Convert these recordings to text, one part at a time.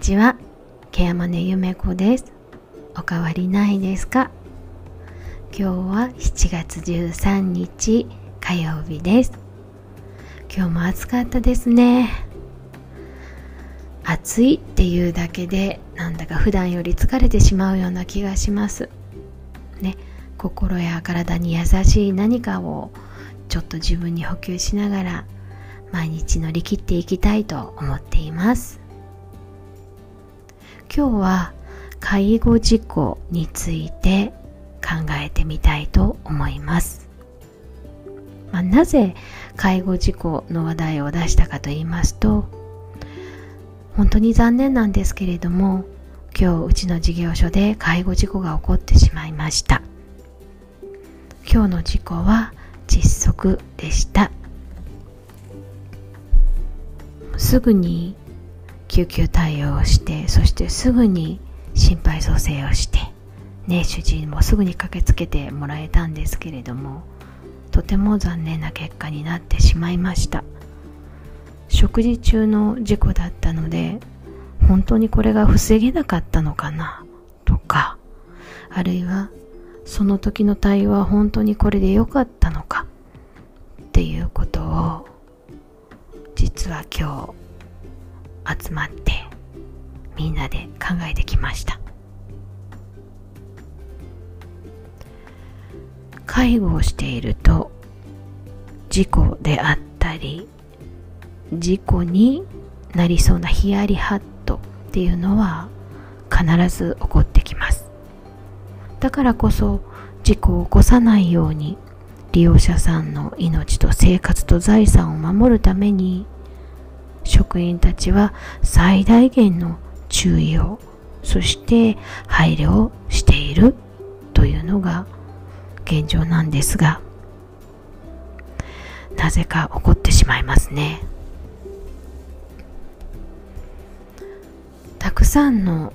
ちは。ケヤマネゆめこです。おかわりないですか？今日は7月13日火曜日です。今日も暑かったですね。暑いっていうだけでなんだか普段より疲れてしまうような気がします。ね。心や体に優しい何かをちょっと自分に補給しながら毎日乗り切っていきたいと思っています。今日は介護事故について考えてみたいと思います、まあ、なぜ介護事故の話題を出したかと言いますと本当に残念なんですけれども今日うちの事業所で介護事故が起こってしまいました。今日の事故は窒息でした。すぐに救急対応をしてそしてすぐに心肺蘇生をしてね主治医もすぐに駆けつけてもらえたんですけれどもとても残念な結果になってしまいました。食事中の事故だったので本当にこれが防げなかったのかなとかあるいはその時の対応は本当にこれで良かったのかっていうことを実は今日集まってみんなで考えてきました。介護をしていると事故であったり事故になりそうなヒヤリハットっていうのは必ず起こってきます。だからこそ事故を起こさないように利用者さんの命と生活と財産を守るために職員たちは最大限の注意をそして配慮をしているというのが現状なんですがなぜか起こってしまいますね。たくさんの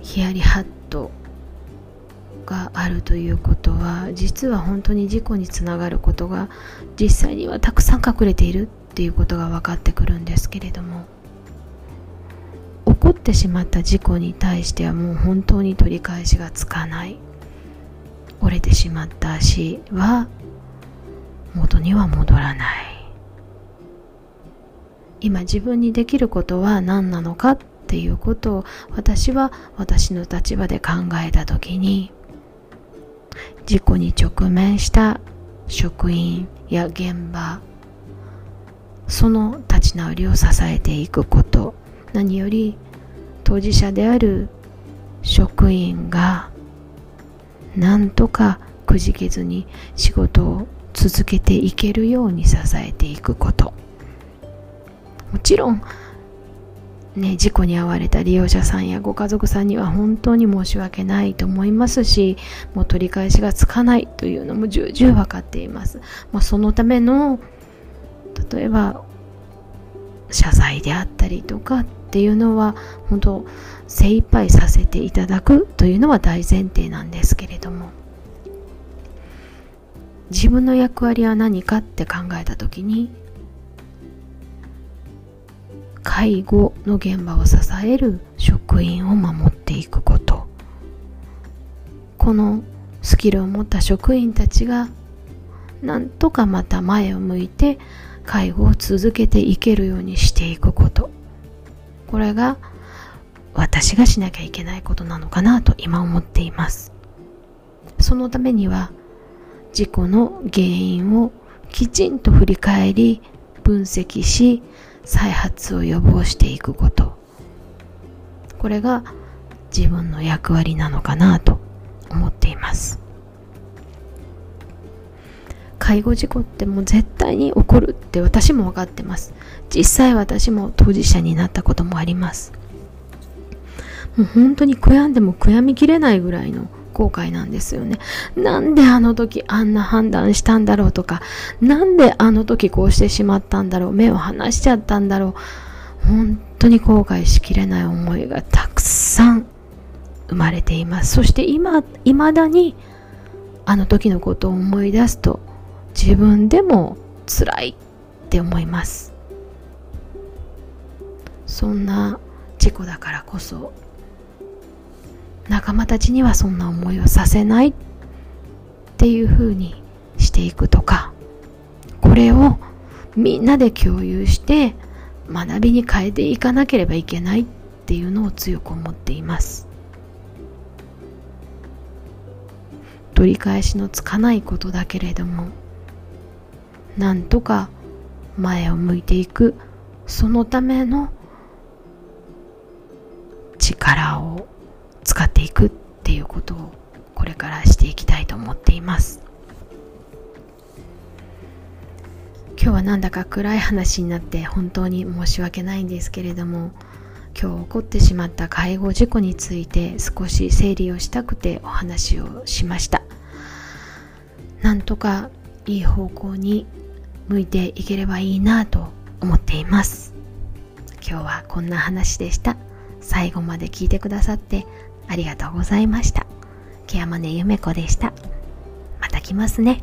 ヒヤリハットがあるということは実は本当に事故につながることが実際にはたくさん隠れている。っていうことが分かってくるんですけれども起こってしまった事故に対してはもう本当に取り返しがつかない。折れてしまった足は元には戻らない。今自分にできることは何なのかっていうことを私は私の立場で考えた時に事故に直面した職員や現場その立ち直りを支えていくこと。何より当事者である職員がなんとかくじけずに仕事を続けていけるように支えていくこと。もちろんね、事故に遭われた利用者さんやご家族さんには本当に申し訳ないと思いますしもう取り返しがつかないというのも重々分かっています、まあ、そのための例えば謝罪であったりとかっていうのは本当精一杯させていただくというのは大前提なんですけれども。自分の役割は何かって考えた時に介護の現場を支える職員を守っていくこと。このスキルを持った職員たちがなんとかまた前を向いて介護を続けていけるようにしていくこと。これが私がしなきゃいけないことなのかなと今思っています。そのためには事故の原因をきちんと振り返り分析し再発を予防していくこと。これが自分の役割なのかなと思っています。介護事故ってもう絶対に起こるって私も分かってます実際私も当事者になったこともありますもう本当に悔やんでも悔やみきれないぐらいの後悔なんですよね。なんであの時あんな判断したんだろうとか、なんであの時こうしてしまったんだろう、目を離しちゃったんだろう。本当に後悔しきれない思いがたくさん生まれています。そして今、未だにあの時のことを思い出すと自分でも辛いって思います。そんな事故だからこそ仲間たちにはそんな思いをさせないっていうふうにしていくとかこれをみんなで共有して学びに変えていかなければいけないっていうのを強く思っています取り返しのつかないことだけれどもなんとか前を向いていくそのための力を使っていくっていうことをこれからしていきたいと思っています。今日はなんだか暗い話になって本当に申し訳ないんですけれども今日起こってしまった介護事故について少し整理をしたくてお話をしました。なんとかいい方向に向いていければいいなと思っています。今日はこんな話でした。最後まで聞いてくださってありがとうございました。ケアマネゆめこでした。また来ますね。